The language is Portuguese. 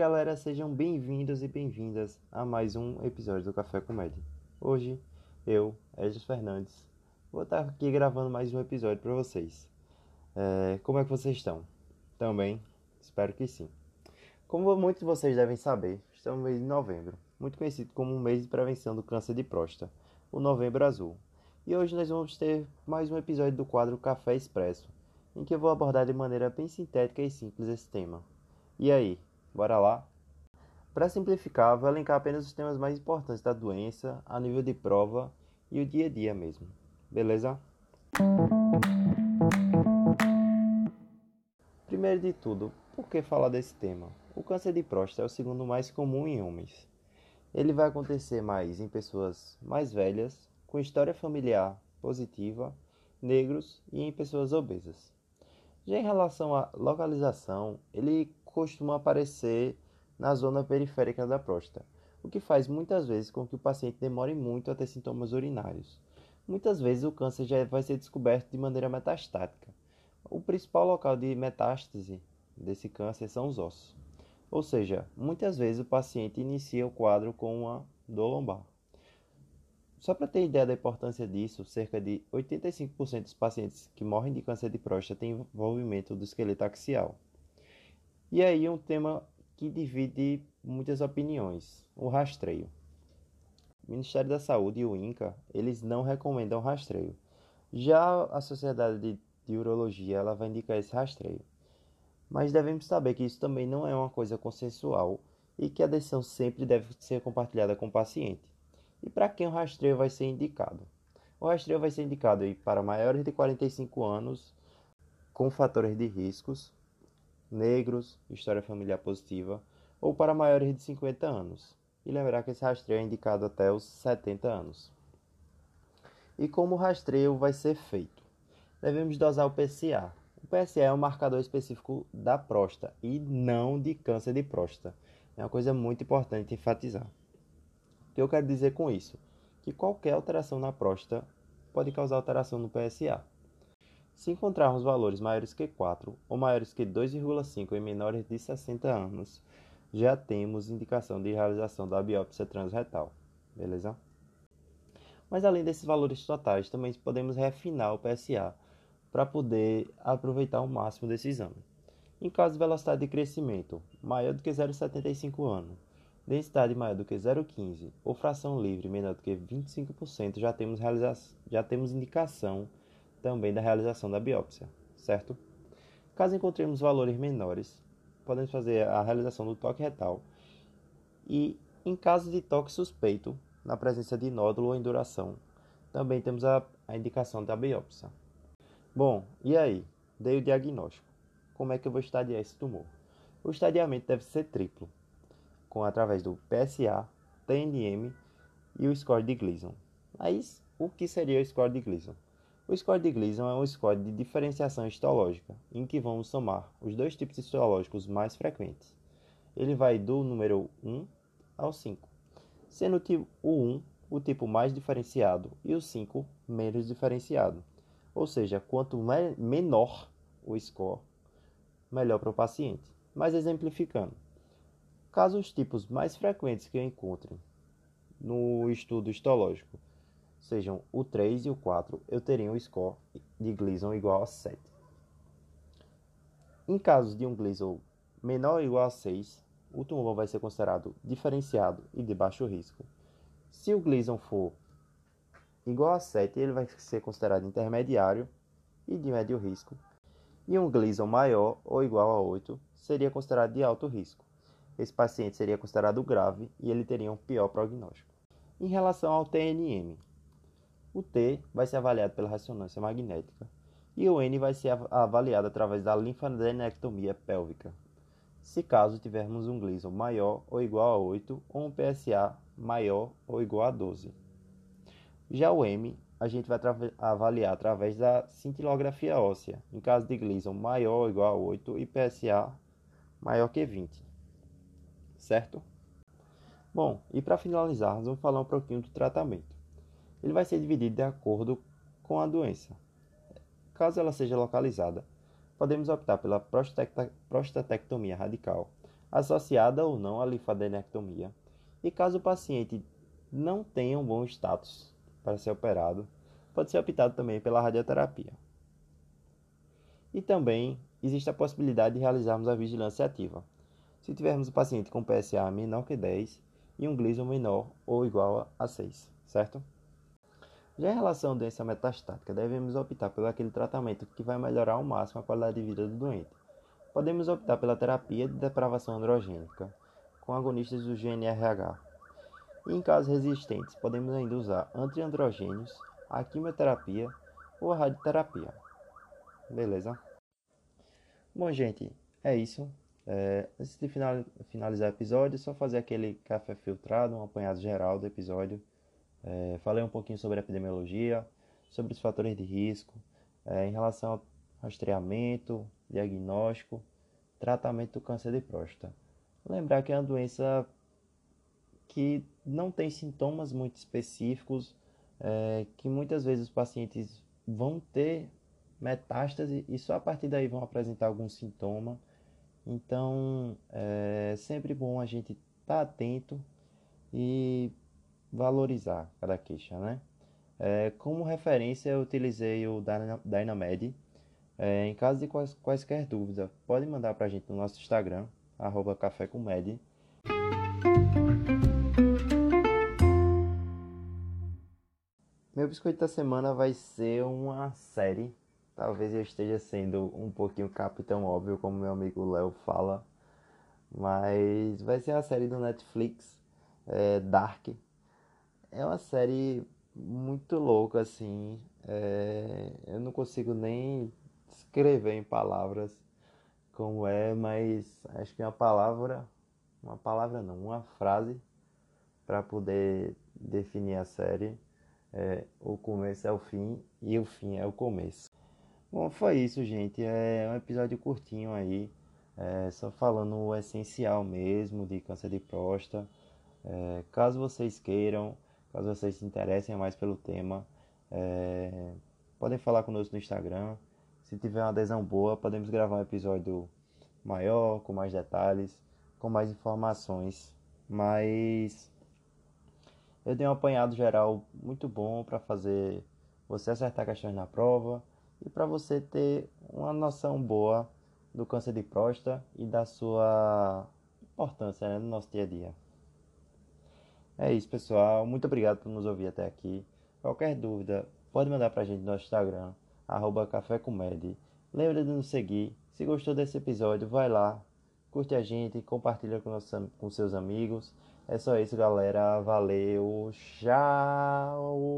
galera, sejam bem-vindos e bem-vindas a mais um episódio do Café Comédia. Hoje, eu, Edson Fernandes, vou estar aqui gravando mais um episódio para vocês. É, como é que vocês estão? Também? Espero que sim. Como muitos de vocês devem saber, estamos no mês de novembro, muito conhecido como um mês de prevenção do câncer de próstata, o Novembro Azul. E hoje nós vamos ter mais um episódio do quadro Café Expresso, em que eu vou abordar de maneira bem sintética e simples esse tema. E aí, Bora lá? Para simplificar, vou elencar apenas os temas mais importantes da doença, a nível de prova e o dia a dia mesmo. Beleza? Primeiro de tudo, por que falar desse tema? O câncer de próstata é o segundo mais comum em homens. Ele vai acontecer mais em pessoas mais velhas, com história familiar positiva, negros e em pessoas obesas. Já em relação à localização, ele costuma aparecer na zona periférica da próstata, o que faz muitas vezes com que o paciente demore muito a ter sintomas urinários. Muitas vezes o câncer já vai ser descoberto de maneira metastática. O principal local de metástase desse câncer são os ossos. Ou seja, muitas vezes o paciente inicia o quadro com uma dor lombar. Só para ter ideia da importância disso, cerca de 85% dos pacientes que morrem de câncer de próstata têm envolvimento do esqueleto axial. E aí um tema que divide muitas opiniões, o rastreio. O Ministério da Saúde e o INCA, eles não recomendam rastreio. Já a Sociedade de, de Urologia, ela vai indicar esse rastreio. Mas devemos saber que isso também não é uma coisa consensual e que a decisão sempre deve ser compartilhada com o paciente. E para quem o rastreio vai ser indicado? O rastreio vai ser indicado para maiores de 45 anos com fatores de riscos negros, história familiar positiva, ou para maiores de 50 anos. E lembrar que esse rastreio é indicado até os 70 anos. E como o rastreio vai ser feito? Devemos dosar o PSA. O PSA é um marcador específico da próstata e não de câncer de próstata. É uma coisa muito importante enfatizar. O que eu quero dizer com isso? Que qualquer alteração na próstata pode causar alteração no PSA. Se encontrarmos valores maiores que 4 ou maiores que 2,5 em menores de 60 anos, já temos indicação de realização da biópsia transretal, beleza? Mas além desses valores totais, também podemos refinar o PSA para poder aproveitar o máximo desse exame. Em caso de velocidade de crescimento maior do que 0,75 ano, densidade maior do que 0,15 ou fração livre menor do que 25%, já temos, já temos indicação também da realização da biópsia, certo? Caso encontremos valores menores, podemos fazer a realização do toque retal e, em caso de toque suspeito, na presença de nódulo ou induração, também temos a, a indicação da biópsia. Bom, e aí? Dei o diagnóstico. Como é que eu vou estadiar esse tumor? O estadiamento deve ser triplo, com através do PSA, TNM e o score de Gleason. Mas o que seria o score de Gleason? O score de Gleason é um score de diferenciação histológica, em que vamos somar os dois tipos histológicos mais frequentes. Ele vai do número 1 ao 5, sendo o 1 o tipo mais diferenciado e o 5 menos diferenciado. Ou seja, quanto menor o score, melhor para o paciente. Mas exemplificando, caso os tipos mais frequentes que eu encontre no estudo histológico sejam o 3 e o 4, eu teria um score de Gleason igual a 7. Em casos de um Gleason menor ou igual a 6, o tumor vai ser considerado diferenciado e de baixo risco. Se o Gleason for igual a 7, ele vai ser considerado intermediário e de médio risco. E um Gleason maior ou igual a 8 seria considerado de alto risco. Esse paciente seria considerado grave e ele teria um pior prognóstico. Em relação ao TNM, o T vai ser avaliado pela ressonância magnética e o N vai ser avaliado através da linfadenectomia pélvica. Se caso tivermos um Gleason maior ou igual a 8 ou um PSA maior ou igual a 12. Já o M a gente vai avaliar através da cintilografia óssea, em caso de Gleason maior ou igual a 8 e PSA maior que 20. Certo? Bom, e para finalizar, vamos falar um pouquinho do tratamento ele vai ser dividido de acordo com a doença. Caso ela seja localizada, podemos optar pela prostatectomia radical, associada ou não à linfadenectomia. E caso o paciente não tenha um bom status para ser operado, pode ser optado também pela radioterapia. E também existe a possibilidade de realizarmos a vigilância ativa. Se tivermos o paciente com PSA menor que 10 e um Gleason menor ou igual a 6, certo? Já em relação à doença metastática, devemos optar por aquele tratamento que vai melhorar ao máximo a qualidade de vida do doente. Podemos optar pela terapia de depravação androgênica, com agonistas do GNRH. E em casos resistentes, podemos ainda usar antiandrogênios, a quimioterapia ou a radioterapia. Beleza? Bom, gente, é isso. É, antes de finalizar o episódio, só fazer aquele café filtrado, um apanhado geral do episódio. É, falei um pouquinho sobre epidemiologia, sobre os fatores de risco, é, em relação ao rastreamento, diagnóstico, tratamento do câncer de próstata. Lembrar que é uma doença que não tem sintomas muito específicos, é, que muitas vezes os pacientes vão ter metástase e só a partir daí vão apresentar algum sintoma. Então é sempre bom a gente estar tá atento e valorizar cada queixa, né? É, como referência eu utilizei o Dynamed. É, em caso de quais, quaisquer dúvidas, pode mandar para a gente no nosso Instagram, arroba café com Med. Meu biscoito da semana vai ser uma série Talvez eu esteja sendo um pouquinho capitão óbvio, como meu amigo Léo fala. Mas vai ser a série do Netflix, é, Dark. É uma série muito louca, assim. É, eu não consigo nem escrever em palavras como é, mas acho que uma palavra, uma palavra não, uma frase para poder definir a série. É, o começo é o fim e o fim é o começo. Bom, foi isso, gente. É um episódio curtinho aí, é, só falando o essencial mesmo de câncer de próstata. É, caso vocês queiram, caso vocês se interessem mais pelo tema, é, podem falar conosco no Instagram. Se tiver uma adesão boa, podemos gravar um episódio maior, com mais detalhes, com mais informações. Mas eu dei um apanhado geral muito bom para fazer você acertar questões na prova e para você ter uma noção boa do câncer de próstata e da sua importância né, no nosso dia a dia. É isso, pessoal. Muito obrigado por nos ouvir até aqui. Qualquer dúvida, pode mandar para a gente no nosso Instagram, arroba Café Lembra de nos seguir. Se gostou desse episódio, vai lá, curte a gente, compartilha com, nosso, com seus amigos. É só isso, galera. Valeu. Tchau.